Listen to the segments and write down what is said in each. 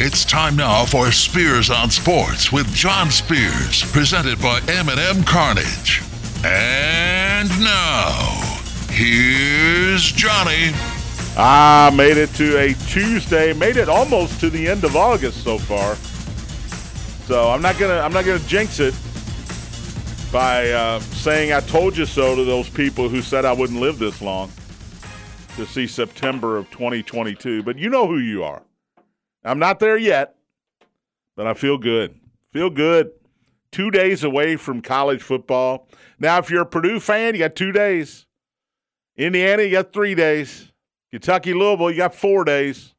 It's time now for Spears on Sports with John Spears, presented by M&M Cartage. And now, here's Johnny. Ah, made it to a Tuesday. Made it almost to the end of August so far. So I'm not gonna I'm not gonna jinx it by uh, saying I told you so to those people who said I wouldn't live this long to see September of 2022. But you know who you are. I'm not there yet, but I feel good. Feel good. Two days away from college football. Now, if you're a Purdue fan, you got two days. Indiana, you got three days. Kentucky, Louisville, you got four days.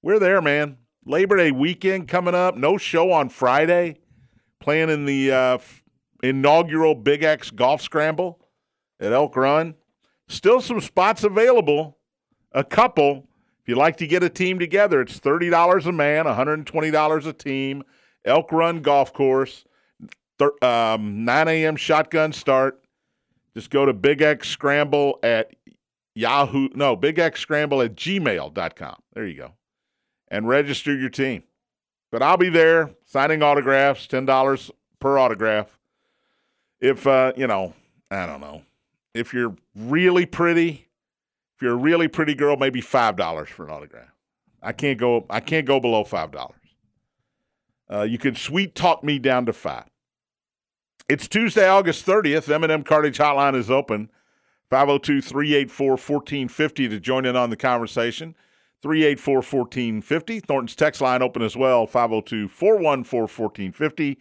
We're there, man. Labor Day weekend coming up. No show on Friday. Playing in the uh, inaugural Big X Golf Scramble at Elk Run. Still some spots available. A couple. If you'd like to get a team together, it's $30 a man, $120 a team. Elk Run Golf Course. Um, 9 a.m. shotgun start. Just go to Big X Scramble at Yahoo. No, Big X Scramble at gmail.com. There you go and register your team. But I'll be there signing autographs, $10 per autograph. If, uh, you know, I don't know. If you're really pretty, you're a really pretty girl, maybe $5 for an autograph. I can't go I can't go below $5. Uh, you can sweet talk me down to 5. It's Tuesday, August 30th. M&M Cartage Hotline is open. 502-384-1450 to join in on the conversation. 384 1450. Thornton's text line open as well, 502 414 1450.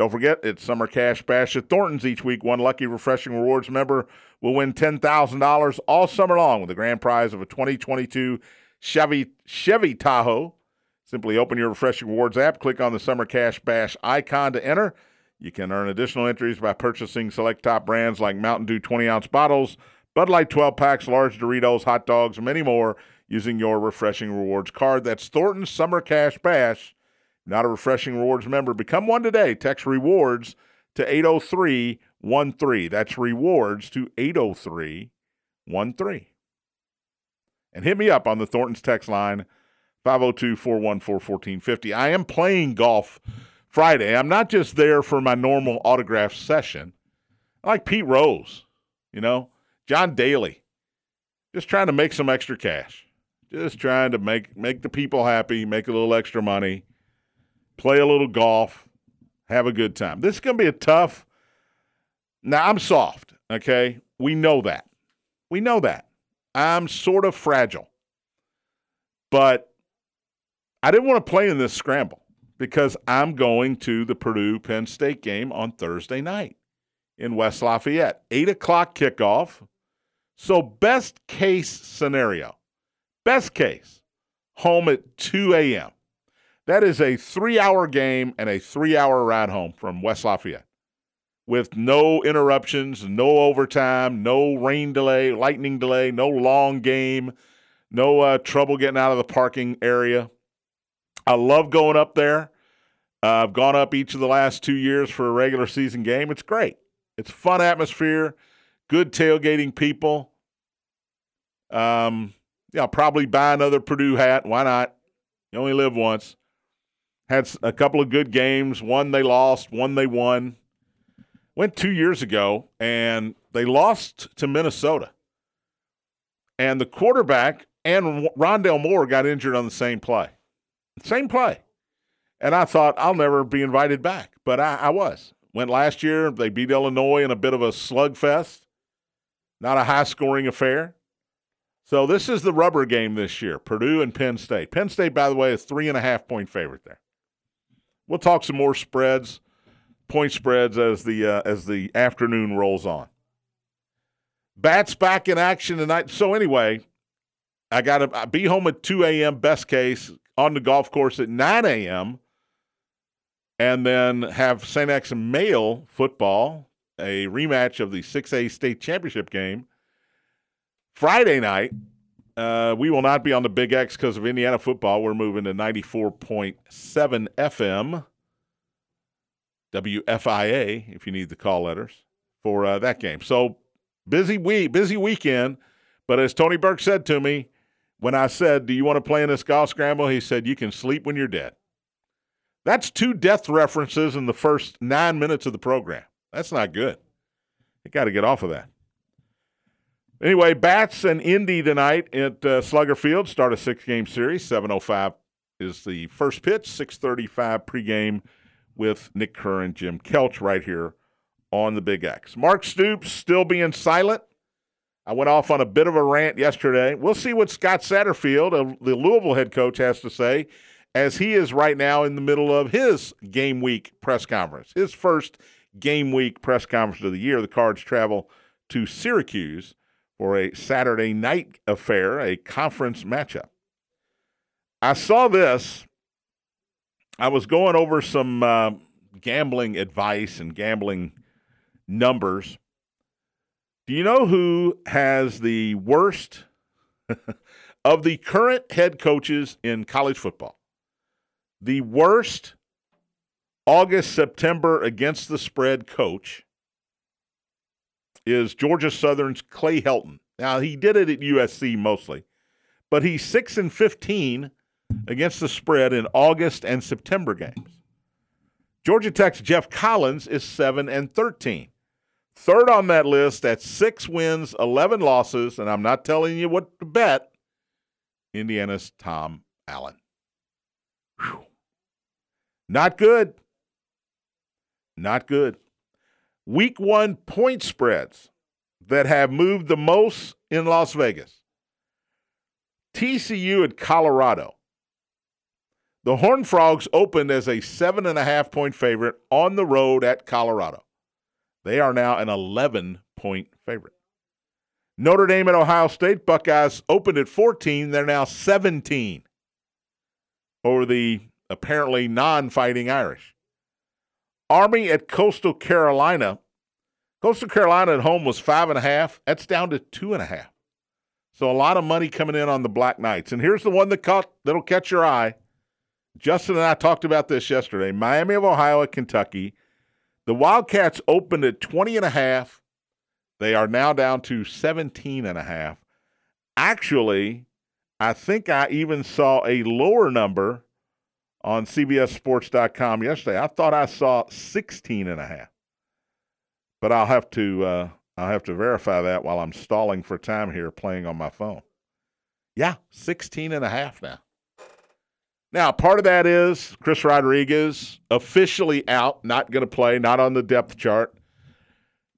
Don't forget, it's Summer Cash Bash at Thornton's each week. One lucky Refreshing Rewards member will win $10,000 all summer long with the grand prize of a 2022 Chevy, Chevy Tahoe. Simply open your Refreshing Rewards app, click on the Summer Cash Bash icon to enter. You can earn additional entries by purchasing select top brands like Mountain Dew 20 ounce bottles, Bud Light 12 packs, large Doritos, hot dogs, and many more using your Refreshing Rewards card. That's Thornton's Summer Cash Bash. Not a Refreshing Rewards member? Become one today. Text rewards to 80313. That's rewards to 80313. And hit me up on the Thornton's text line 502 414 1450. I am playing golf Friday. I'm not just there for my normal autograph session. I like Pete Rose, you know, John Daly, just trying to make some extra cash just trying to make make the people happy, make a little extra money, play a little golf, have a good time. This is going to be a tough. Now I'm soft, okay? We know that. We know that. I'm sort of fragile. But I didn't want to play in this scramble because I'm going to the Purdue Penn State game on Thursday night in West Lafayette. Eight o'clock kickoff. So, best case scenario, Best case, home at 2 a.m. That is a three hour game and a three hour ride home from West Lafayette with no interruptions, no overtime, no rain delay, lightning delay, no long game, no uh, trouble getting out of the parking area. I love going up there. Uh, I've gone up each of the last two years for a regular season game. It's great. It's fun atmosphere, good tailgating people. Um, yeah, I'll probably buy another Purdue hat. Why not? You only live once. Had a couple of good games. One they lost, one they won. Went two years ago, and they lost to Minnesota. And the quarterback and Rondale Moore got injured on the same play. Same play. And I thought, I'll never be invited back. But I, I was. Went last year. They beat Illinois in a bit of a slugfest. Not a high scoring affair. So this is the rubber game this year Purdue and Penn State. Penn State, by the way, is three and a half point favorite there. We'll talk some more spreads, point spreads as the uh, as the afternoon rolls on. Bats back in action tonight. So anyway, I got to be home at 2 a.m. Best case on the golf course at 9 a.m. And then have St. X male football, a rematch of the 6A state championship game Friday night, uh, we will not be on the Big X because of Indiana football. We're moving to 94.7 FM, WFIA, if you need the call letters, for uh, that game. So busy week, busy weekend. But as Tony Burke said to me when I said, "Do you want to play in this golf scramble?" He said, "You can sleep when you're dead." That's two death references in the first nine minutes of the program. That's not good. You got to get off of that. Anyway, Bats and Indy tonight at uh, Slugger Field start a six-game series. 7:05 is the first pitch. 6:35 pregame with Nick Kerr and Jim Kelch right here on the Big X. Mark Stoops still being silent. I went off on a bit of a rant yesterday. We'll see what Scott Satterfield, the Louisville head coach, has to say as he is right now in the middle of his game week press conference. His first game week press conference of the year. The Cards travel to Syracuse for a Saturday night affair, a conference matchup. I saw this. I was going over some uh, gambling advice and gambling numbers. Do you know who has the worst of the current head coaches in college football? The worst August September against the spread coach is Georgia Southern's Clay Helton. Now he did it at USC mostly, but he's 6 and 15 against the spread in August and September games. Georgia Tech's Geoff Collins is 7 and 13. Third on that list at 6 wins, 11 losses, and I'm not telling you what to bet. Indiana's Tom Allen. Whew. Not good. Not good. Week 1 point spreads that have moved the most in Las Vegas. TCU at Colorado. The Horned Frogs opened as a seven and a half point favorite on the road at Colorado. They are now an 11 point favorite. Notre Dame at Ohio State Buckeyes opened at 14. They're now 17 over the apparently non fighting Irish. Army at Coastal Carolina. Coastal Carolina at home was five and a half. That's down to two and a half. So a lot of money coming in on the Black Knights. And here's the one that caught that'll catch your eye. Justin and I talked about this yesterday. Miami of Ohio at Kentucky. The Wildcats opened at 20 and a half. They are now down to 17 and a half. Actually, I think I even saw a lower number on CBSSports.com yesterday. I thought I saw 16 and a half. But I'll have to uh, I'll have to verify that while I'm stalling for time here playing on my phone. Yeah, 16 and a half now. Now, part of that is Chris Rodriguez officially out, not going to play, not on the depth chart.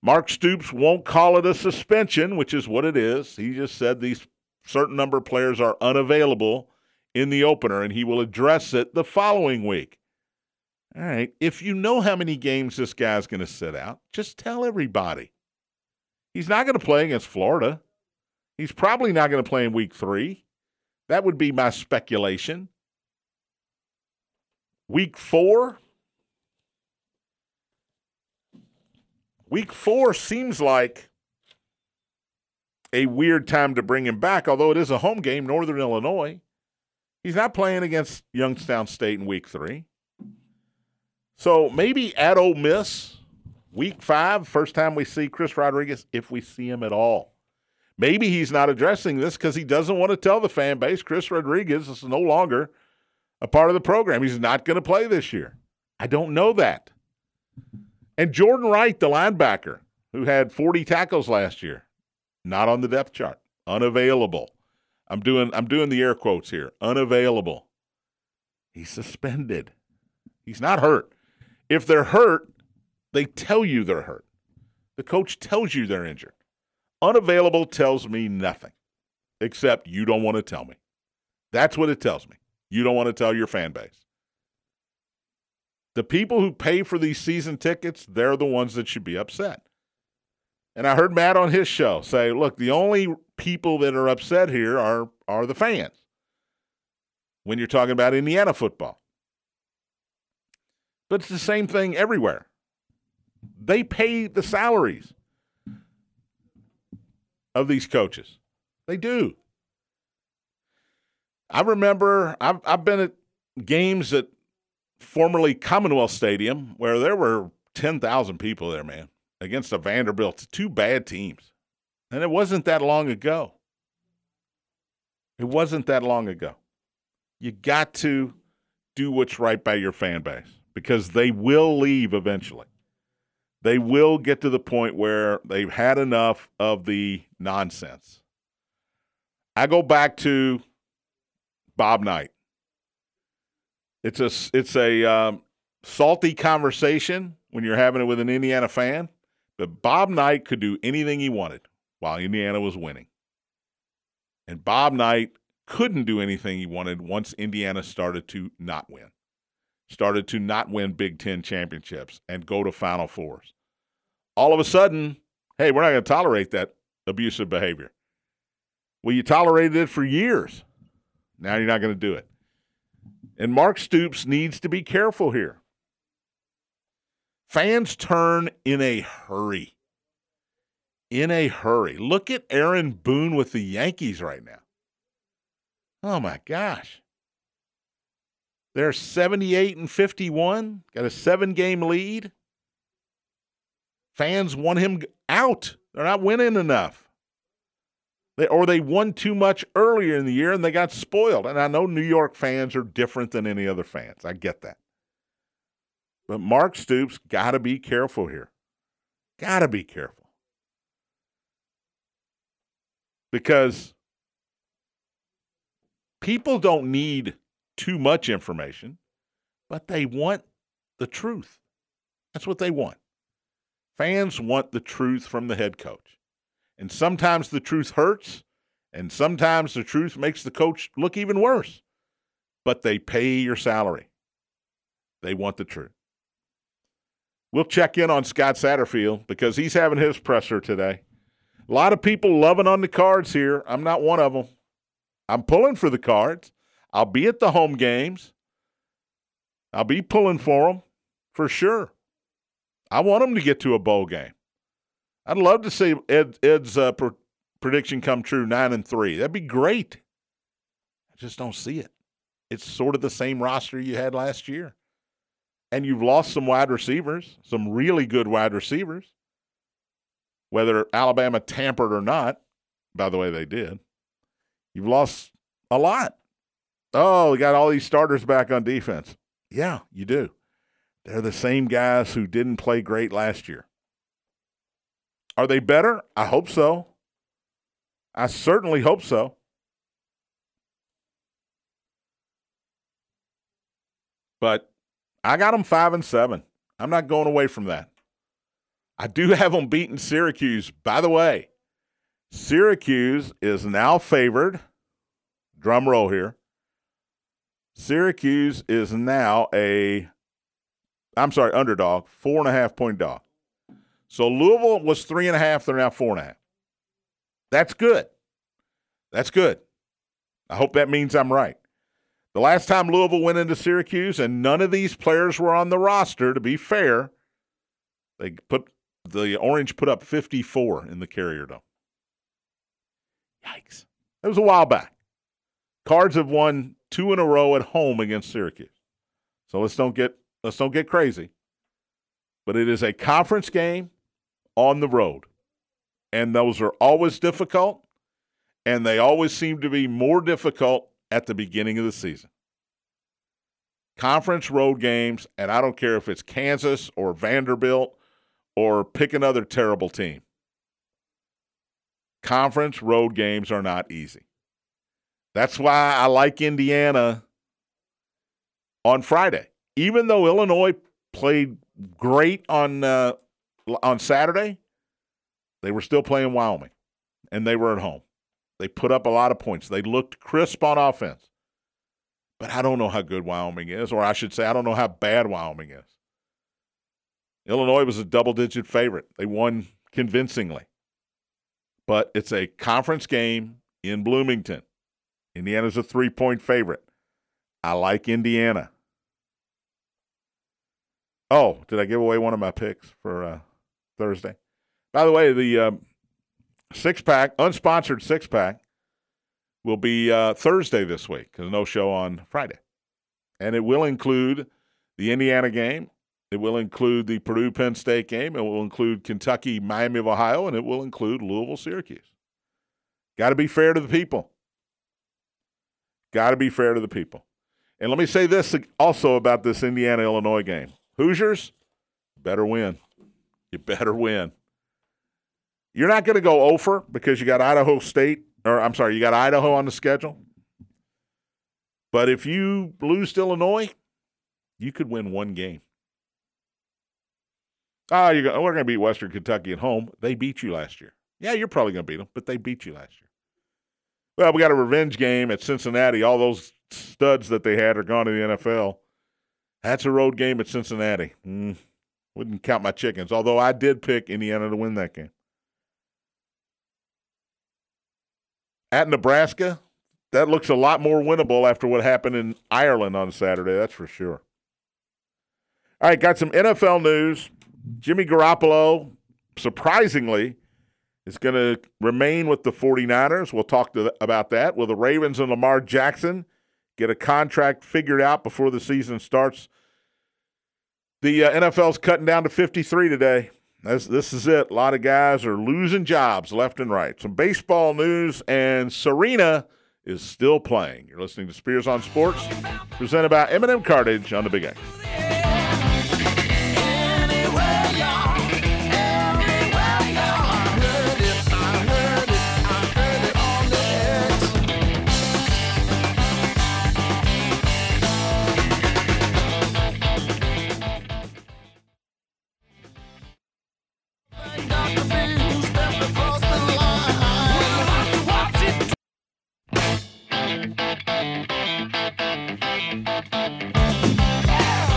Mark Stoops won't call it a suspension, which is what it is. He just said these certain number of players are unavailable in the opener, and he will address it the following week. All right, if you know how many games this guy's going to sit out, just tell everybody. He's not going to play against Florida. He's probably not going to play in week three. That would be my speculation. Week four. Week four seems like a weird time to bring him back, although it is a home game, Northern Illinois. He's not playing against Youngstown State in week three. So maybe at Ole Miss, week five, first time we see Chris Rodriguez, if we see him at all. Maybe he's not addressing this because he doesn't want to tell the fan base Chris Rodriguez is no longer a part of the program. He's not going to play this year. I don't know that. And Jordan Wright, the linebacker, who had 40 tackles last year, not on the depth chart, unavailable. I'm doing I'm doing the air quotes here. Unavailable. He's suspended. He's not hurt. If they're hurt, they tell you they're hurt. The coach tells you they're injured. Unavailable tells me nothing, except you don't want to tell me. That's what it tells me. You don't want to tell your fan base. The people who pay for these season tickets, they're the ones that should be upset. And I heard Matt on his show say, look, the only people that are upset here are, are the fans when you're talking about Indiana football. But it's the same thing everywhere. They pay the salaries of these coaches. They do. I remember I've, I've been at games at formerly Commonwealth Stadium where there were 10,000 people there, man against a Vanderbilt, two bad teams. And it wasn't that long ago. It wasn't that long ago. You got to do what's right by your fan base because they will leave eventually. They will get to the point where they've had enough of the nonsense. I go back to Bob Knight. It's a it's a um, salty conversation when you're having it with an Indiana fan, but Bob Knight could do anything he wanted while Indiana was winning. And Bob Knight couldn't do anything he wanted once Indiana started to not win, started to not win Big Ten championships and go to Final Fours. All of a sudden, hey, we're not going to tolerate that abusive behavior. Well, you tolerated it for years. Now you're not going to do it. And Mark Stoops needs to be careful here. Fans turn in a hurry. In a hurry. Look at Aaron Boone with the Yankees right now. Oh my gosh. They're 78 and 51, got a seven game lead. Fans want him out. They're not winning enough. They, or they won too much earlier in the year and they got spoiled. And I know New York fans are different than any other fans. I get that. But Mark Stoops got to be careful here. Got to be careful. Because people don't need too much information, but they want the truth. That's what they want. Fans want the truth from the head coach. And sometimes the truth hurts, and sometimes the truth makes the coach look even worse. But they pay your salary. They want the truth. We'll check in on Scott Satterfield because he's having his presser today. A lot of people loving on the cards here. I'm not one of them. I'm pulling for the cards. I'll be at the home games. I'll be pulling for them for sure. I want them to get to a bowl game. I'd love to see Ed, Ed's uh, pr- prediction come true, nine and three. That'd be great. I just don't see it. It's sort of the same roster you had last year, and you've lost some wide receivers, some really good wide receivers. Whether Alabama tampered or not, by the way, they did. You've lost a lot. Oh, we got all these starters back on defense. Yeah, you do. They're the same guys who didn't play great last year. Are they better? I hope so. I certainly hope so. But I got them five and seven. I'm not going away from that. I do have them beating Syracuse. By the way, Syracuse is now favored. Drum roll here. Syracuse is now a, I'm sorry, underdog, four and a half point dog. So Louisville was three and a half. They're now four and a half. That's good. That's good. I hope that means I'm right. The last time Louisville went into Syracuse and none of these players were on the roster, to be fair, they put the Orange put up 54 in the Carrier Dome. Yikes. It was a while back. Cards have won two in a row at home against Syracuse. So let's don't get let's don't get crazy. But it is a conference game on the road. And those are always difficult, and they always seem to be more difficult at the beginning of the season. Conference road games, and I don't care if it's Kansas or Vanderbilt or pick another terrible team. Conference road games are not easy. That's why I like Indiana on Friday. Even though Illinois played great on uh, on Saturday, they were still playing Wyoming, and they were at home. They put up a lot of points. They looked crisp on offense. But I don't know how good Wyoming is, or I should say, I don't know how bad Wyoming is. Illinois was a double digit favorite. They won convincingly. But it's a conference game in Bloomington. Indiana's a three point favorite. I like Indiana. Oh, did I give away one of my picks for uh, Thursday? By the way, the um, six pack, unsponsored six pack, will be uh, Thursday this week because no show on Friday. And it will include the Indiana game. It will include the Purdue Penn State game. It will include Kentucky, Miami of Ohio, and it will include Louisville, Syracuse. Got to be fair to the people. Got to be fair to the people. And let me say this also about this Indiana Illinois game Hoosiers, better win. You better win. You're not going to go over because you got Idaho State, or I'm sorry, you got Idaho on the schedule. But if you lose to Illinois, you could win one game. Ah, oh, we're going to beat Western Kentucky at home. They beat you last year. Yeah, you're probably going to beat them, but they beat you last year. Well, we got a revenge game at Cincinnati. All those studs that they had are gone to the NFL. That's a road game at Cincinnati. Mm, wouldn't count my chickens, although I did pick Indiana to win that game. At Nebraska, that looks a lot more winnable after what happened in Ireland on Saturday, that's for sure. All right, got some NFL news. Jimmy Garoppolo, surprisingly, is going to remain with the 49ers. We'll talk about that. Will the Ravens and Lamar Jackson get a contract figured out before the season starts? The uh, NFL's cutting down to 53 today. This, this is it. A lot of guys are losing jobs left and right. Some baseball news, and Serena is still playing. You're listening to Spears on Sports, presented by M&M Cartage on the Big X.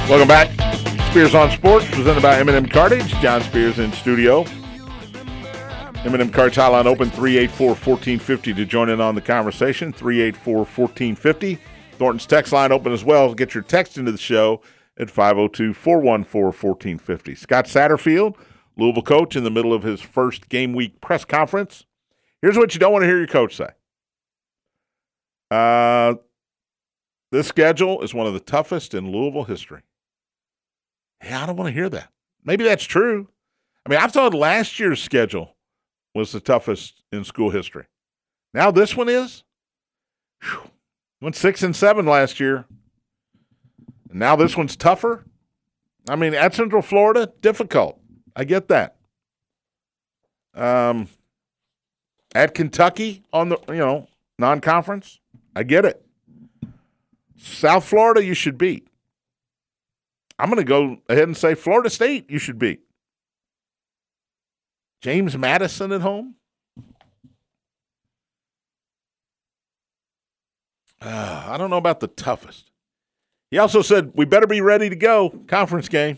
Welcome back. Spears on Sports, presented by M&M Cartage. John Spears in studio. M&M Cartage Hotline open 384-1450 to join in on the conversation. 384-1450. Thornton's text line open as well. Get your text into the show at 502-414-1450. Scott Satterfield, Louisville coach, in the middle of his first game week press conference. Here's what you don't want to hear your coach say. Uh, this schedule is one of the toughest in Louisville history. Yeah, I don't want to hear that. Maybe that's true. I mean, I've thought last year's schedule was the toughest in school history. Now this one is. Whew. Went six and seven last year. And now this one's tougher. I mean, at Central Florida, difficult. I get that. Um, at Kentucky on the you know non-conference, I get it. South Florida, you should beat. I'm going to go ahead and say Florida State, you should beat. James Madison at home. Uh, I don't know about the toughest. He also said, we better be ready to go. Conference game.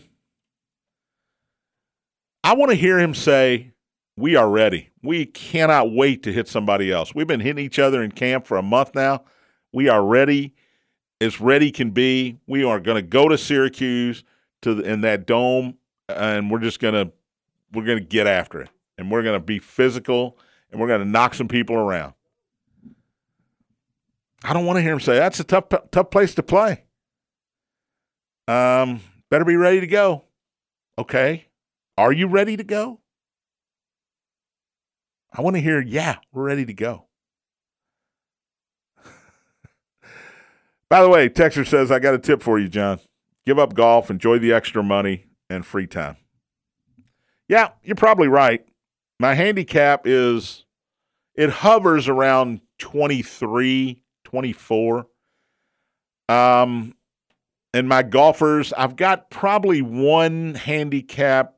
I want to hear him say, we are ready. We cannot wait to hit somebody else. We've been hitting each other in camp for a month now. We are ready as ready can be. We are going to go to Syracuse to the, in that dome, and we're just going to we're going to get after it, and we're going to be physical, and we're going to knock some people around. I don't want to hear him say that's a tough tough place to play. Um, better be ready to go. Okay, are you ready to go? I want to hear, yeah, we're ready to go. By the way, Texter says, I got a tip for you, John. Give up golf, enjoy the extra money and free time. Yeah, you're probably right. My handicap is it hovers around 23, 24. Um, and my golfers, I've got probably one handicap.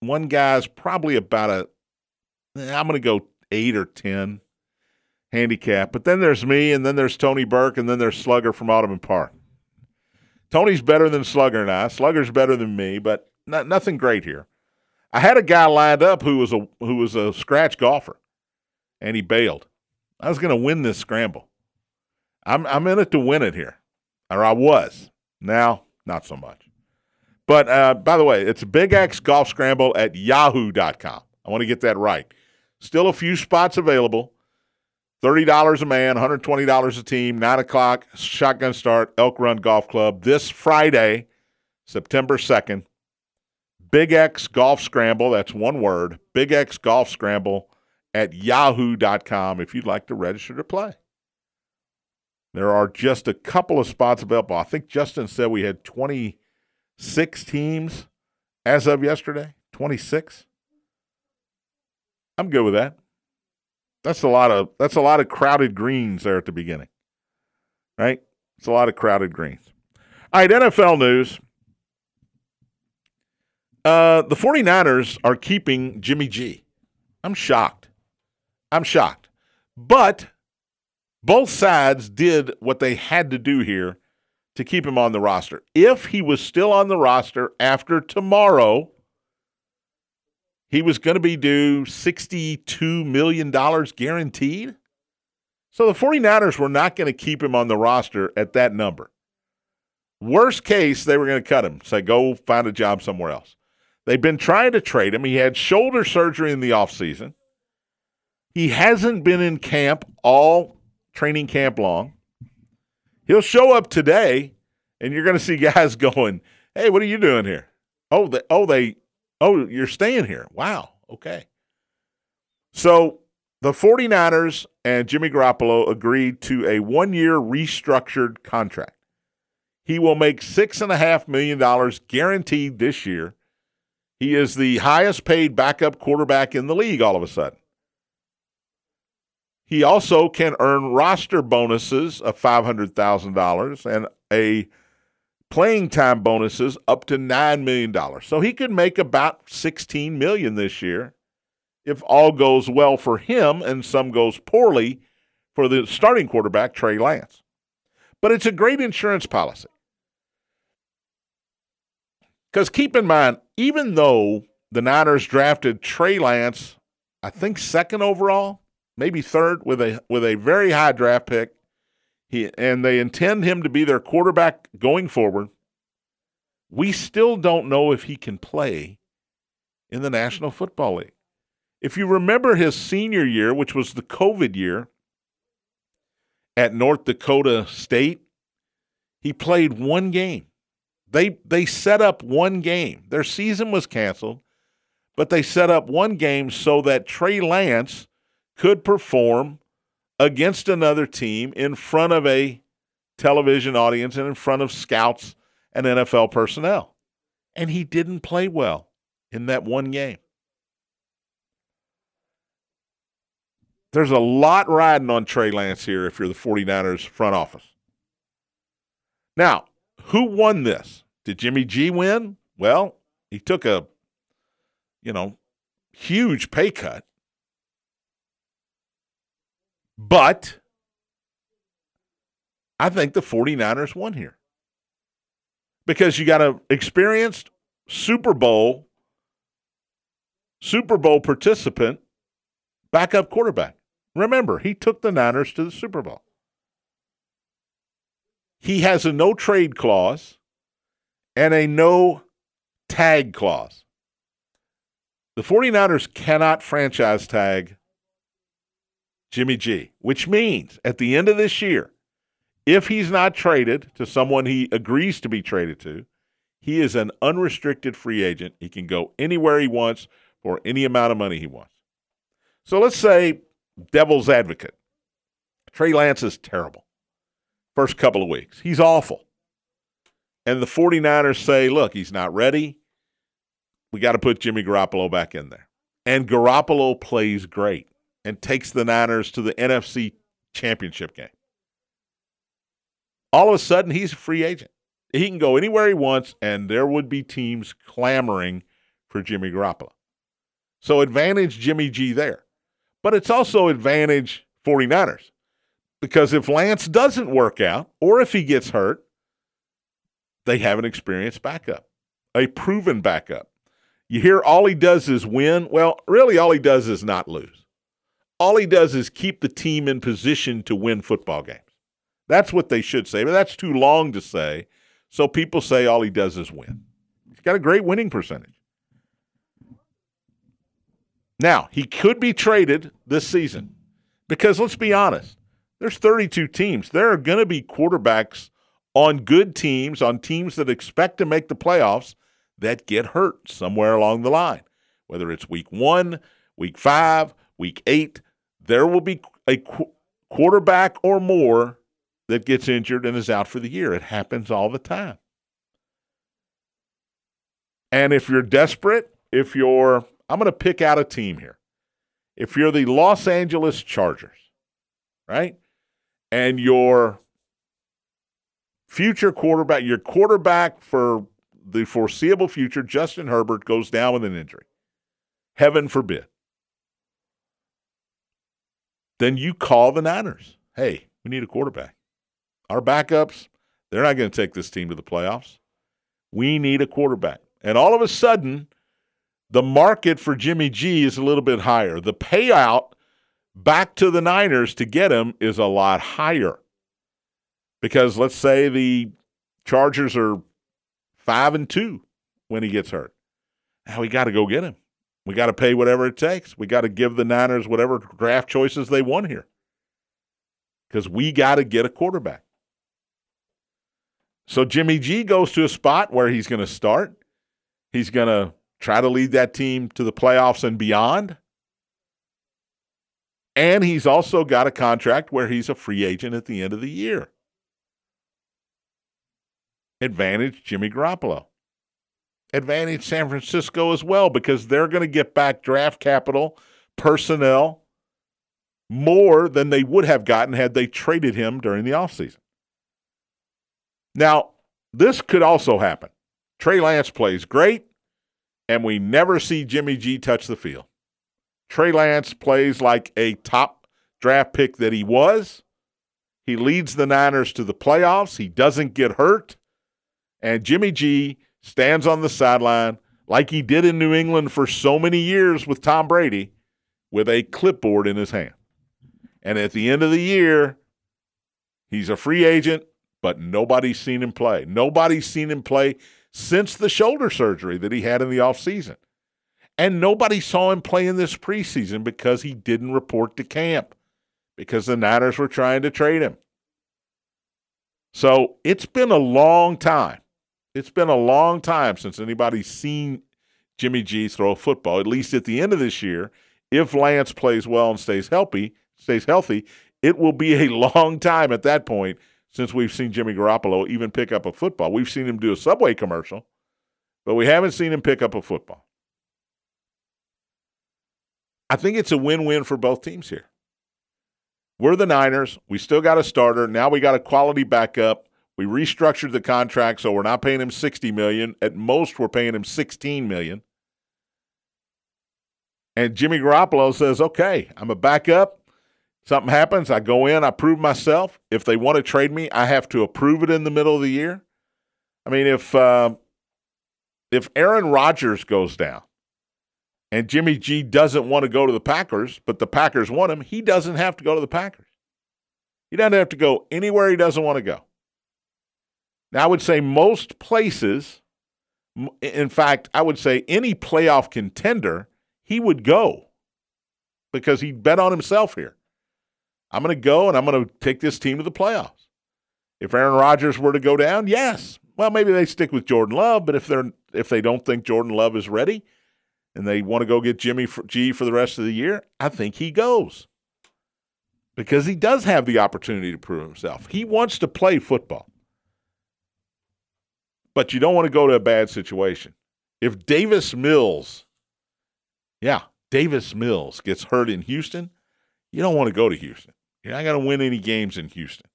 One guy's probably about a, I'm going to go eight or 10 handicap. But then there's me, and then there's Tony Burke, and then there's Slugger from Audubon Park. Tony's better than Slugger and I. Slugger's better than me, but not, nothing great here. I had a guy lined up who was a who was a scratch golfer, and he bailed. I was going to win this scramble. I'm I'm in it to win it here, or I was. Now, not so much. But uh, by the way, it's Big X Golf Scramble at yahoo.com. I want to get that right. Still a few spots available. $30 a man, $120 a team, 9 o'clock, shotgun start, Elk Run Golf Club this Friday, September 2nd. Big X Golf Scramble, that's one word, Big X Golf Scramble at yahoo.com if you'd like to register to play. There are just a couple of spots available. I think Justin said we had 26 teams as of yesterday. 26. I'm good with that. That's a lot of that's a lot of crowded greens there at the beginning. Right? It's a lot of crowded greens. All right, NFL news. Uh, the 49ers are keeping Jimmy G. I'm shocked. I'm shocked. But both sides did what they had to do here to keep him on the roster. If he was still on the roster after tomorrow, he was going to be due $62 million guaranteed. So the 49ers were not going to keep him on the roster at that number. Worst case, they were going to cut him, say, go find a job somewhere else. They've been trying to trade him. He had shoulder surgery in the offseason. He hasn't been in camp all training camp long. He'll show up today, and you're going to see guys going, "Hey, what are you doing here?" Oh, they, oh, they, oh, you're staying here. Wow, okay. So the 49ers and Jimmy Garoppolo agreed to a one-year restructured contract. He will make six and a half million dollars guaranteed this year. He is the highest paid backup quarterback in the league all of a sudden. He also can earn roster bonuses of $500,000 and a playing time bonuses up to $9 million. So he could make about 16 million this year if all goes well for him and some goes poorly for the starting quarterback, Trey Lance. But it's a great insurance policy. Because keep in mind, even though the Niners drafted Trey Lance, I think second overall, maybe third with a with a very high draft pick. He and they intend him to be their quarterback going forward. We still don't know if he can play in the National Football League. If you remember his senior year, which was the COVID year at North Dakota State, he played one game. They they set up one game. Their season was canceled, but they set up one game so that Trey Lance could perform against another team in front of a television audience and in front of scouts and NFL personnel. And he didn't play well in that one game. There's a lot riding on Trey Lance here if you're the 49ers front office. Now, who won this? Did Jimmy G win? Well, he took a, you know, huge pay cut. But I think the 49ers won here. Because you got an experienced Super Bowl Super Bowl participant backup quarterback. Remember, he took the Niners to the Super Bowl. He has a no trade clause and a no tag clause. The 49ers cannot franchise tag Jimmy G, which means at the end of this year, if he's not traded to someone he agrees to be traded to, he is an unrestricted free agent. He can go anywhere he wants for any amount of money he wants. So let's say devil's advocate. Trey Lance is terrible. First couple of weeks. He's awful. And the 49ers say, look, he's not ready. We got to put Jimmy Garoppolo back in there. And Garoppolo plays great and takes the Niners to the NFC championship game. All of a sudden, he's a free agent. He can go anywhere he wants, and there would be teams clamoring for Jimmy Garoppolo. So, advantage Jimmy G there. But it's also advantage 49ers because if Lance doesn't work out or if he gets hurt, they have an experienced backup, a proven backup. You hear all he does is win. Well, really, all he does is not lose. All he does is keep the team in position to win football games. That's what they should say, but that's too long to say. So people say all he does is win. He's got a great winning percentage. Now, he could be traded this season because let's be honest, there's 32 teams. There are going to be quarterbacks on good teams, on teams that expect to make the playoffs, that get hurt somewhere along the line. Whether it's week one, week five, week eight, there will be a qu- quarterback or more that gets injured and is out for the year. It happens all the time. And if you're desperate, if you're, I'm going to pick out a team here. If you're the Los Angeles Chargers, right? And your future quarterback, your quarterback for the foreseeable future, Justin Herbert, goes down with an injury. Heaven forbid. Then you call the Niners. Hey, we need a quarterback. Our backups, they're not going to take this team to the playoffs. We need a quarterback. And all of a sudden, the market for Jimmy G is a little bit higher. The payout back to the Niners to get him is a lot higher. Because let's say the Chargers are five and two when he gets hurt. Now we got to go get him. We got to pay whatever it takes. We got to give the Niners whatever draft choices they want here. Because we got to get a quarterback. So Jimmy G goes to a spot where he's going to start. He's going to try to lead that team to the playoffs and beyond. And he's also got a contract where he's a free agent at the end of the year. Advantage Jimmy Garoppolo. Advantage San Francisco as well because they're going to get back draft capital, personnel, more than they would have gotten had they traded him during the offseason. Now, this could also happen. Trey Lance plays great, and we never see Jimmy G touch the field. Trey Lance plays like a top draft pick that he was. He leads the Niners to the playoffs. He doesn't get hurt. And Jimmy G stands on the sideline like he did in New England for so many years with Tom Brady with a clipboard in his hand. And at the end of the year, he's a free agent but nobody's seen him play. Nobody's seen him play since the shoulder surgery that he had in the offseason. And nobody saw him play in this preseason because he didn't report to camp because the Niners were trying to trade him. So it's been a long time. It's been a long time since anybody's seen Jimmy G throw a football, at least at the end of this year. If Lance plays well and stays healthy, stays healthy, it will be a long time at that point since we've seen Jimmy Garoppolo even pick up a football. We've seen him do a Subway commercial, but we haven't seen him pick up a football. I think it's a win win for both teams here. We're the Niners. We still got a starter. Now we got a quality backup. We restructured the contract so we're not paying him 60 million. At most we're paying him 16 million. And Jimmy Garoppolo says, "Okay, I'm a backup. Something happens, I go in, I prove myself. If they want to trade me, I have to approve it in the middle of the year. I mean, if uh, if Aaron Rodgers goes down and Jimmy G doesn't want to go to the Packers, but the Packers want him, he doesn't have to go to the Packers. He doesn't have to go anywhere he doesn't want to go. Now, I would say most places, in fact, I would say any playoff contender, he would go because he bet on himself here. I'm going to go and I'm going to take this team to the playoffs. If Aaron Rodgers were to go down, yes. Well, maybe they stick with Jordan Love, but if they're if they don't think Jordan Love is ready and they want to go get Jimmy G for the rest of the year, I think he goes. Because he does have the opportunity to prove himself. He wants to play football. But you don't want to go to a bad situation. If Davis Mills, yeah, Davis Mills gets hurt in Houston, you don't want to go to Houston. You're not going to win any games in Houston.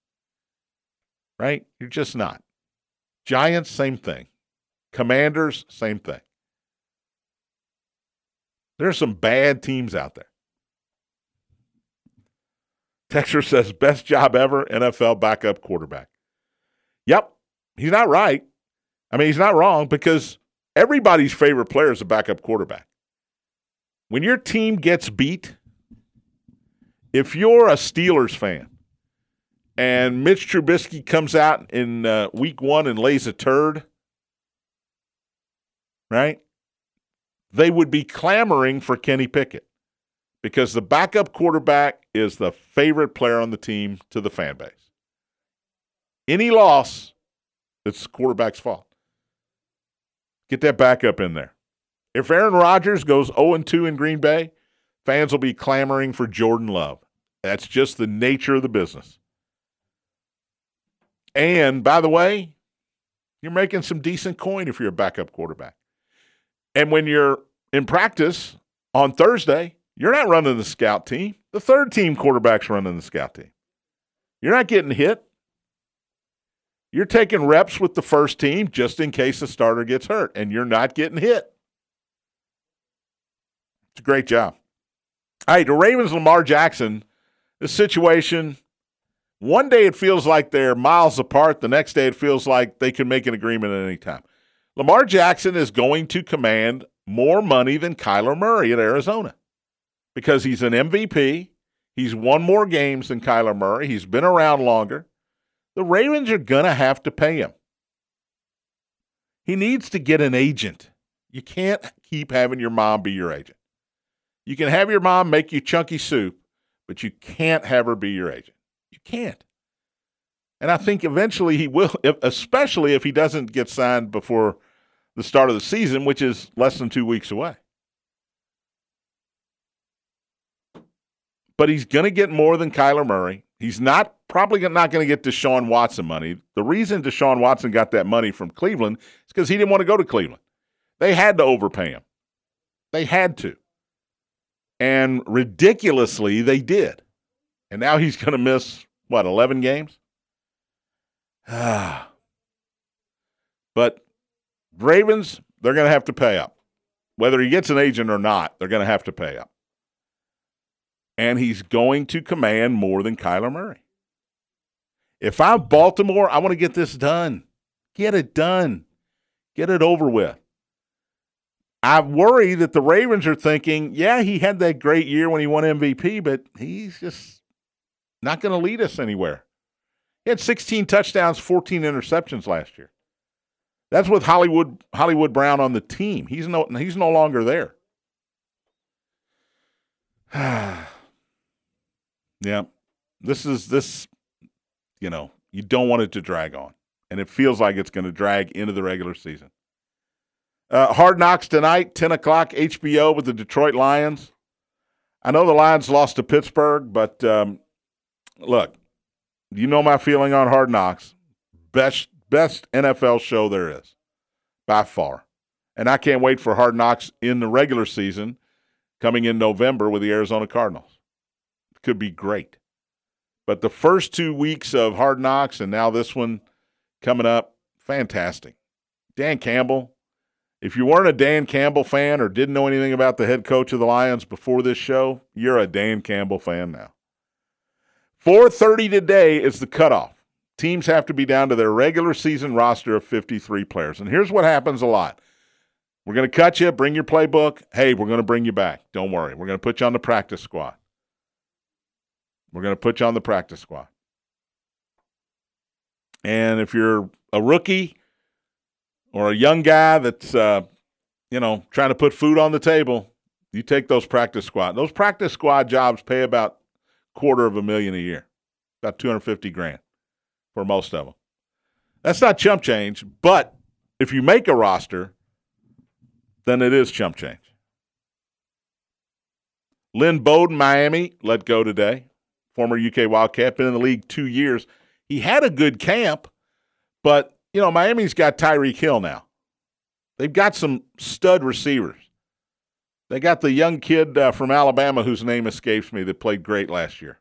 Right? You're just not. Giants, same thing. Commanders, same thing. There are some bad teams out there. Texture says, best job ever, NFL backup quarterback. Yep, he's not right. I mean, he's not wrong because everybody's favorite player is a backup quarterback. When your team gets beat, if you're a Steelers fan and Mitch Trubisky comes out in uh, week one and lays a turd, right? They would be clamoring for Kenny Pickett because the backup quarterback is the favorite player on the team to the fan base. Any loss, it's the quarterback's fault. Get that backup in there. If Aaron Rodgers goes 0 2 in Green Bay, fans will be clamoring for Jordan Love. That's just the nature of the business. And by the way, you're making some decent coin if you're a backup quarterback. And when you're in practice on Thursday, you're not running the scout team. The third team quarterback's running the scout team. You're not getting hit. You're taking reps with the first team just in case the starter gets hurt, and you're not getting hit. It's a great job. All right, the Ravens, Lamar Jackson, the situation one day it feels like they're miles apart. The next day it feels like they can make an agreement at any time. Lamar Jackson is going to command more money than Kyler Murray at Arizona because he's an MVP. He's won more games than Kyler Murray. He's been around longer. The Ravens are going to have to pay him. He needs to get an agent. You can't keep having your mom be your agent. You can have your mom make you chunky soup, but you can't have her be your agent. You can't. And I think eventually he will, especially if he doesn't get signed before the start of the season, which is less than two weeks away. But he's going to get more than Kyler Murray. He's not probably not going to get Deshaun Watson money. The reason Deshaun Watson got that money from Cleveland is because he didn't want to go to Cleveland. They had to overpay him. They had to. And ridiculously, they did. And now he's going to miss, what, 11 games? but Ravens, they're going to have to pay up. Whether he gets an agent or not, they're going to have to pay up. And he's going to command more than Kyler Murray. If I'm Baltimore, I want to get this done. Get it done. Get it over with. I worry that the Ravens are thinking, yeah, he had that great year when he won MVP, but he's just not going to lead us anywhere. He had 16 touchdowns, 14 interceptions last year. That's with Hollywood Hollywood Brown on the team. He's no he's no longer there. yeah. This is this you know, you don't want it to drag on. And it feels like it's going to drag into the regular season. Uh, Hard Knocks tonight, 10 o'clock, HBO with the Detroit Lions. I know the Lions lost to Pittsburgh, but um, look, you know my feeling on Hard Knocks. Best best NFL show there is, by far. And I can't wait for Hard Knocks in the regular season coming in November with the Arizona Cardinals. Could be great. But the first two weeks of Hard Knocks and now this one coming up, fantastic. Dan Campbell, if you weren't a Dan Campbell fan or didn't know anything about the head coach of the Lions before this show, you're a Dan Campbell fan now. 4:30 today is the cutoff. Teams have to be down to their regular season roster of 53 players. And here's what happens a lot. We're going to cut you, bring your playbook. Hey, we're going to bring you back. Don't worry. We're going to put you on the practice squad. We're going to put you on the practice squad. And if you're a rookie or a young guy that's uh, you know, trying to put food on the table, you take those practice squad. Those practice squad jobs pay about quarter of a million a year, about 250 grand for most of them. That's not chump change, but if you make a roster, then it is chump change. Lynn Bowden, Miami, let go today. Former UK Wildcat, been in the league two years. He had a good camp, but, you know, Miami's got Tyreek Hill now. They've got some stud receivers. They got the young kid uh, from Alabama whose name escapes me that played great last year.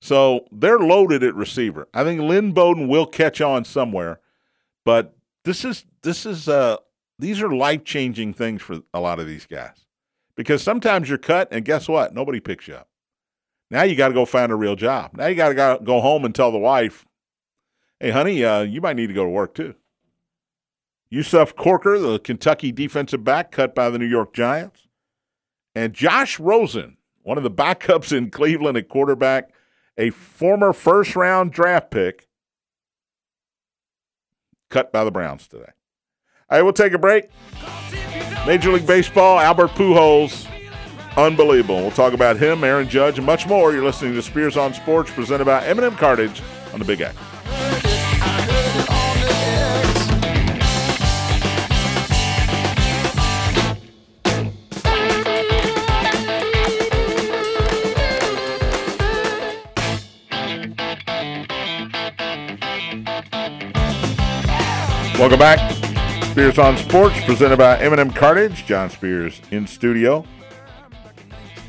So they're loaded at receiver. I think Lynn Bowden will catch on somewhere, but this is this is uh these are life changing things for a lot of these guys because sometimes you're cut and guess what? Nobody picks you up. Now you got to go find a real job. Now you got to go home and tell the wife, "Hey, honey, uh, you might need to go to work too." Yusuf Corker, the Kentucky defensive back, cut by the New York Giants. And Josh Rosen, one of the backups in Cleveland at quarterback, a former first round draft pick, cut by the Browns today. All right, we'll take a break. Major League Baseball, Albert Pujols, unbelievable. We'll talk about him, Aaron Judge, and much more. You're listening to Spears on Sports, presented by M&M Cartage on the Big X. Welcome back. Spears on Sports, presented by M&M Cartage. John Spears in studio.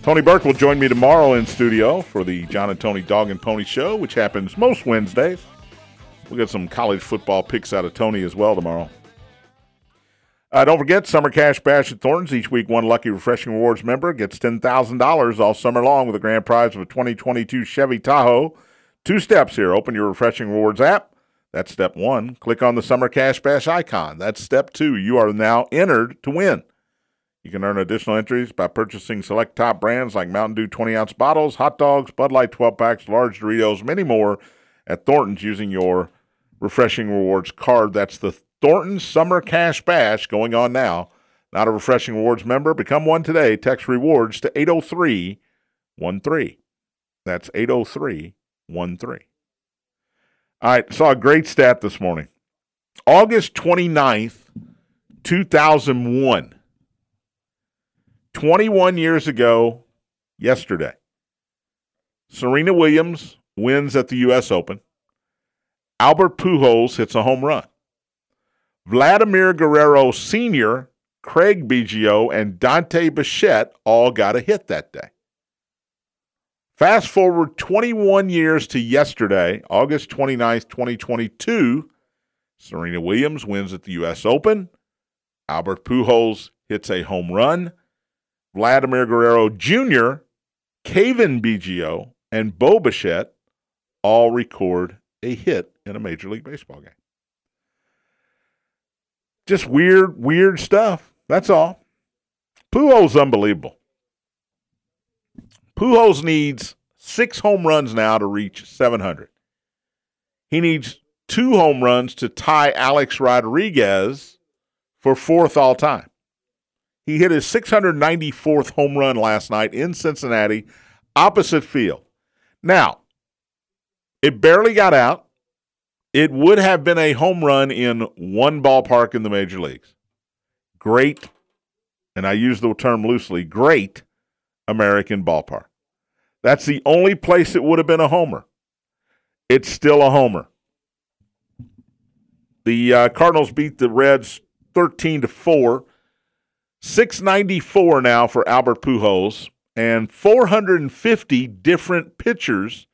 Tony Burke will join me tomorrow in studio for the John and Tony Dog and Pony Show, which happens most Wednesdays. We'll get some college football picks out of Tony as well tomorrow. Uh, don't forget, Summer Cash Bash at Thornton's. Each week, one lucky Refreshing Rewards member gets $10,000 all summer long with a grand prize of a 2022 Chevy Tahoe. Two steps here. Open your Refreshing Rewards app that's step one. Click on the Summer Cash Bash icon. That's step two. You are now entered to win. You can earn additional entries by purchasing select top brands like Mountain Dew 20 ounce bottles, hot dogs, Bud Light 12 packs, large Doritos, many more at Thornton's using your Refreshing Rewards card. That's the Thornton's Summer Cash Bash going on now. Not a Refreshing Rewards member? Become one today. Text rewards to 80313. That's 80313. All right, saw a great stat this morning. August 29th, 2001. 21 years ago, yesterday, Serena Williams wins at the U.S. Open. Albert Pujols hits a home run. Vladimir Guerrero Sr., Craig Biggio, and Dante Bichette all got a hit that day. Fast forward 21 years to yesterday, August 29th, 2022. Serena Williams wins at the U.S. Open. Albert Pujols hits a home run. Vladimir Guerrero Jr., Cavan Biggio, and Bo Bichette all record a hit in a Major League Baseball game. Just weird, weird stuff. That's all. Pujols unbelievable. Pujols needs six home runs now to reach 700. He needs two home runs to tie Alex Rodriguez for fourth all time. He hit his 694th home run last night in Cincinnati, opposite field. Now, it barely got out. It would have been a home run in one ballpark in the major leagues. Great, and I use the term loosely, great American ballpark. That's the only place it would have been a homer. It's still a homer. The uh, Cardinals beat the Reds 13 to 4. 694 now for Albert Pujols and 450 different pitchers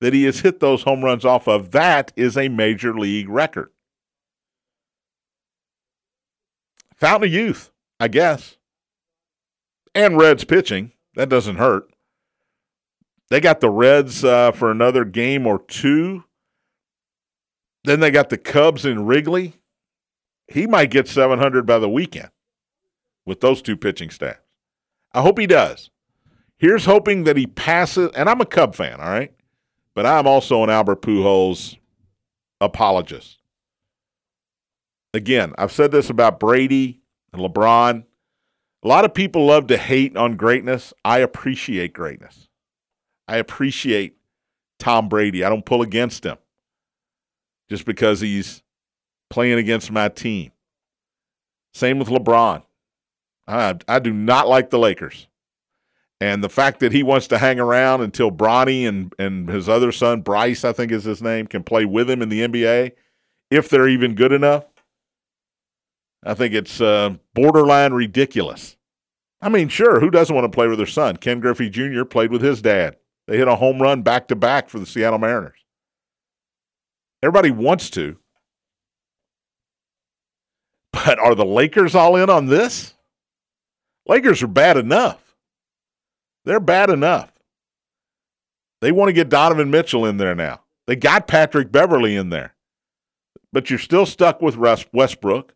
that he has hit those home runs off of. That is a major league record. Fountain of youth, I guess. And Reds pitching. That doesn't hurt. They got the Reds uh, for another game or two. Then they got the Cubs in Wrigley. He might get 700 by the weekend with those two pitching staffs. I hope he does. Here's hoping that he passes. And I'm a Cub fan, all right? But I'm also an Albert Pujols apologist. Again, I've said this about Brady and LeBron. A lot of people love to hate on greatness. I appreciate greatness. I appreciate Tom Brady. I don't pull against him just because he's playing against my team. Same with LeBron. I, I do not like the Lakers. And the fact that he wants to hang around until Bronny and, and his other son, Bryce, I think is his name, can play with him in the NBA, if they're even good enough, I think it's uh, borderline ridiculous. I mean, sure, who doesn't want to play with their son? Ken Griffey Jr. played with his dad. They hit a home run back to back for the Seattle Mariners. Everybody wants to. But are the Lakers all in on this? Lakers are bad enough. They're bad enough. They want to get Donovan Mitchell in there now. They got Patrick Beverley in there. But you're still stuck with Westbrook.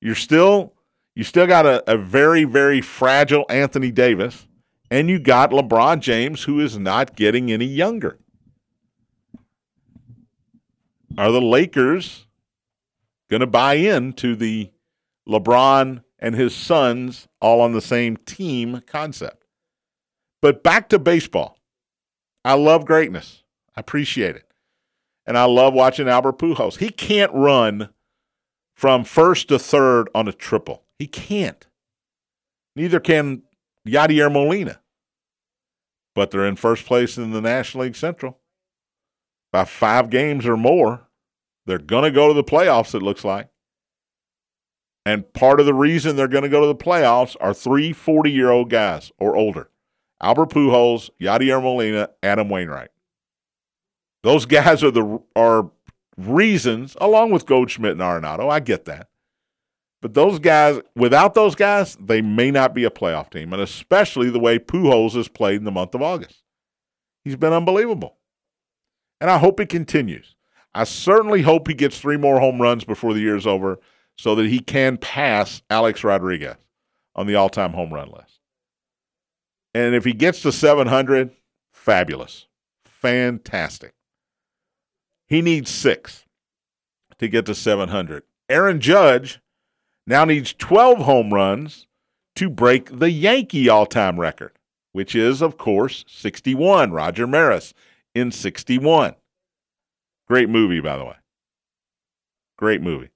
You're still you still got a, a very, very fragile Anthony Davis. And you got LeBron James, who is not getting any younger. Are the Lakers going to buy into the LeBron and his sons all on the same team concept? But back to baseball. I love greatness. I appreciate it. And I love watching Albert Pujols. He can't run from first to third on a triple. He can't. Neither can Yadier Molina. But they're in first place in the National League Central by five games or more. They're going to go to the playoffs, it looks like. And part of the reason they're going to go to the playoffs are three 40 year old guys or older Albert Pujols, Yadier Molina, Adam Wainwright. Those guys are the are reasons, along with Goldschmidt and Arenado. I get that. But those guys, without those guys, they may not be a playoff team, and especially the way Pujols has played in the month of August. He's been unbelievable. And I hope it continues. I certainly hope he gets three more home runs before the year's over so that he can pass Alex Rodriguez on the all time home run list. And if he gets to 700, fabulous. Fantastic. He needs six to get to 700. Aaron Judge now needs 12 home runs to break the Yankee all time record, which is, of course, 61. Roger Maris in 61. Great movie, by the way. Great movie.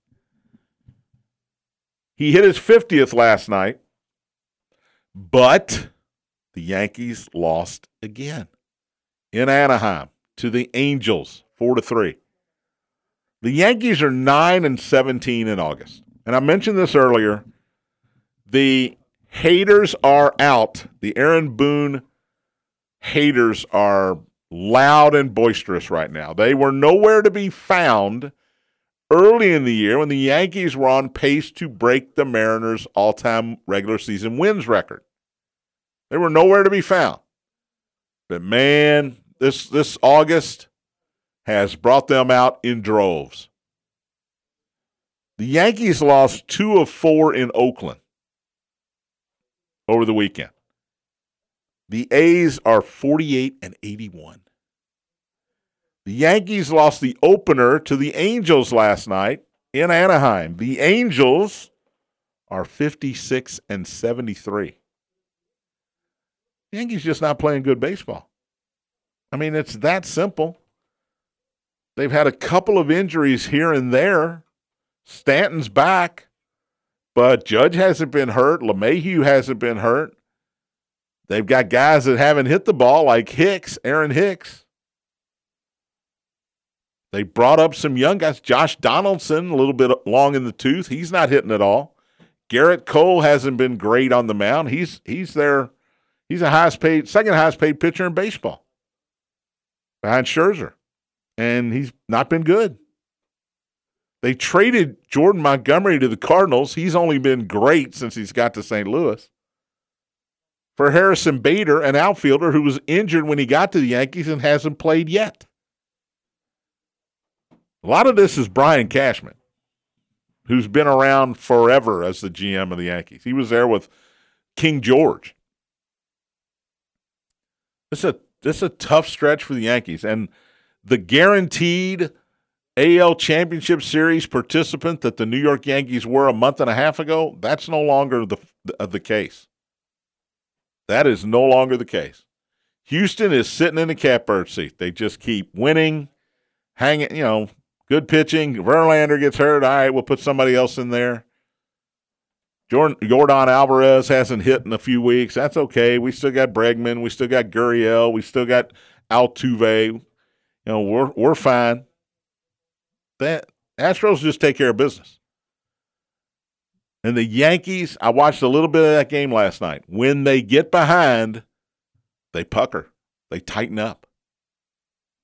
He hit his 50th last night, but the Yankees lost again in Anaheim to the Angels, 4 to 3. The Yankees are 9 and 17 in August. And I mentioned this earlier. The haters are out. The Aaron Boone haters are loud and boisterous right now. They were nowhere to be found early in the year when the Yankees were on pace to break the Mariners' all time regular season wins record. They were nowhere to be found. But man, this this August has brought them out in droves. The Yankees lost two of four in Oakland over the weekend. The A's are 48 and 81. The Yankees lost the opener to the Angels last night in Anaheim. The Angels are 56 and 73. The Yankees just not playing good baseball. I mean, it's that simple. They've had a couple of injuries here and there. Stanton's back, but Judge hasn't been hurt. LeMahieu hasn't been hurt. They've got guys that haven't hit the ball, like Hicks, Aaron Hicks. They brought up some young guys. Josh Donaldson, a little bit long in the tooth. He's not hitting at all. Gerrit Cole hasn't been great on the mound. He's he's there He's a highest paid, second highest paid pitcher in baseball behind Scherzer. And he's not been good. They traded Jordan Montgomery to the Cardinals. He's only been great since he's got to St. Louis. For Harrison Bader, an outfielder who was injured when he got to the Yankees and hasn't played yet. A lot of this is Brian Cashman, who's been around forever as the GM of the Yankees. He was there with King George. This is a this is a tough stretch for the Yankees, and the guaranteed AL Championship Series participant that the New York Yankees were a month and a half ago. That's no longer the the, the case. That is no longer the case. Houston is sitting in the catbird seat. They just keep winning, hanging. You know, good pitching. Verlander gets hurt. All right, we'll put somebody else in there. Jordan, Yordan Alvarez hasn't hit in a few weeks. That's okay. We still got Bregman. We still got Gurriel. We still got Altuve. You know, we're we're fine. That Astros just take care of business. And the Yankees, I watched a little bit of that game last night. When they get behind, they pucker, they tighten up,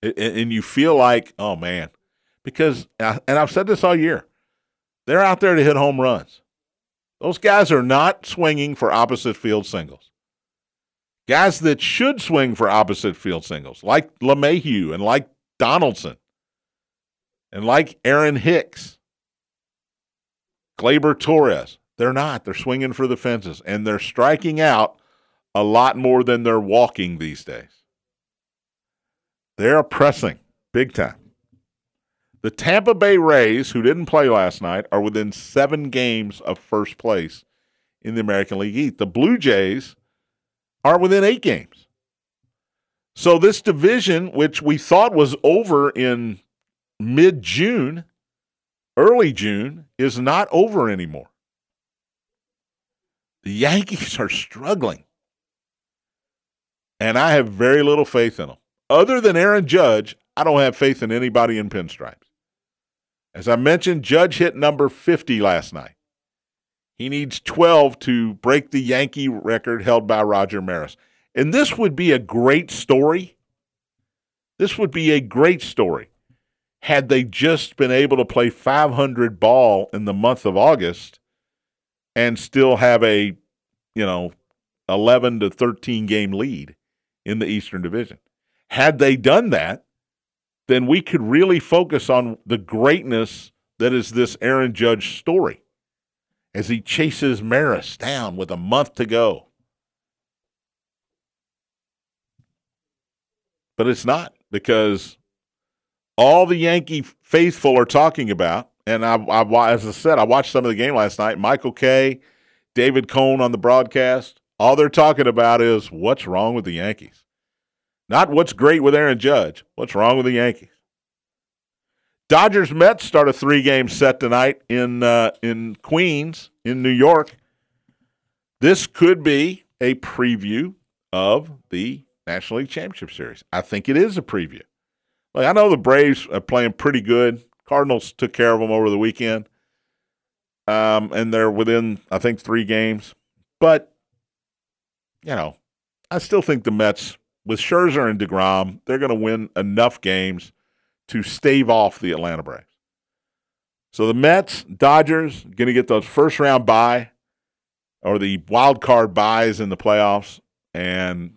and you feel like, oh man, because uh, and I've said this all year, they're out there to hit home runs. Those guys are not swinging for opposite field singles. Guys that should swing for opposite field singles, like LeMahieu and like Donaldson and like Aaron Hicks, Gleyber Torres, they're not. They're swinging for the fences and they're striking out a lot more than they're walking these days. They're pressing big time. The Tampa Bay Rays, who didn't play last night, are within seven games of first place in the American League East. The Blue Jays are within eight games. So this division, which we thought was over in mid June, early June, is not over anymore. The Yankees are struggling. And I have very little faith in them. Other than Aaron Judge, I don't have faith in anybody in pinstripes. As I mentioned, Judge hit number 50 last night. He needs 12 to break the Yankee record held by Roger Maris. And this would be a great story. This would be a great story had they just been able to play 500 ball in the month of August and still have a, you know, 11 to 13 game lead in the Eastern Division. Had they done that, then we could really focus on the greatness that is this Aaron Judge story as he chases Maris down with a month to go. But it's not because all the Yankee faithful are talking about, and I, I, as I said, I watched some of the game last night. Michael Kay, David Cone on the broadcast. All they're talking about is what's wrong with the Yankees. Not what's great with Aaron Judge. What's wrong with the Yankees? Dodgers Mets start a three game set tonight in uh, in Queens in New York. This could be a preview of the National League Championship Series. I think it is a preview. Like I know the Braves are playing pretty good. Cardinals took care of them over the weekend, um, and they're within I think three games. But you know, I still think the Mets with Scherzer and deGrom, they're going to win enough games to stave off the Atlanta Braves. So the Mets, Dodgers, going to get those first round bye or the wild card byes in the playoffs, and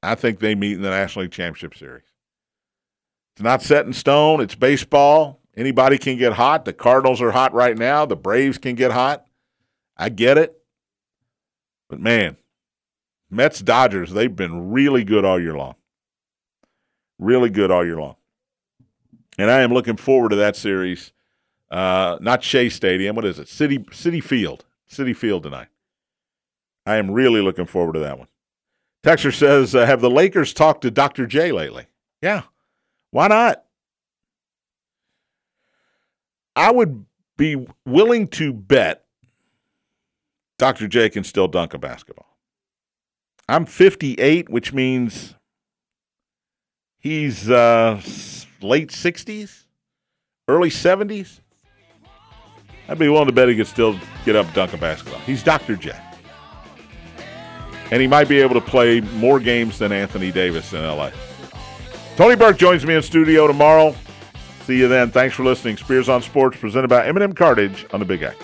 I think they meet in the National League Championship Series. It's not set in stone. It's baseball. Anybody can get hot. The Cardinals are hot right now. The Braves can get hot. I get it. But man, Mets Dodgers, they've been really good all year long. Really good all year long. And I am looking forward to that series. Uh, not Shea Stadium. What is it? City Citi Field. Citi Field tonight. I am really looking forward to that one. Texter says, uh, "Have the Lakers talked to Dr. J lately?" Yeah, why not? I would be willing to bet Dr. J can still dunk a basketball. I'm 58, which means he's uh, late 60s, early 70s. I'd be willing to bet he could still get up dunk a basketball. He's Dr. J. And he might be able to play more games than Anthony Davis in LA. Tony Burke joins me in studio tomorrow. See you then. Thanks for listening. Spears on Sports presented by M&M Cartage on the Big X.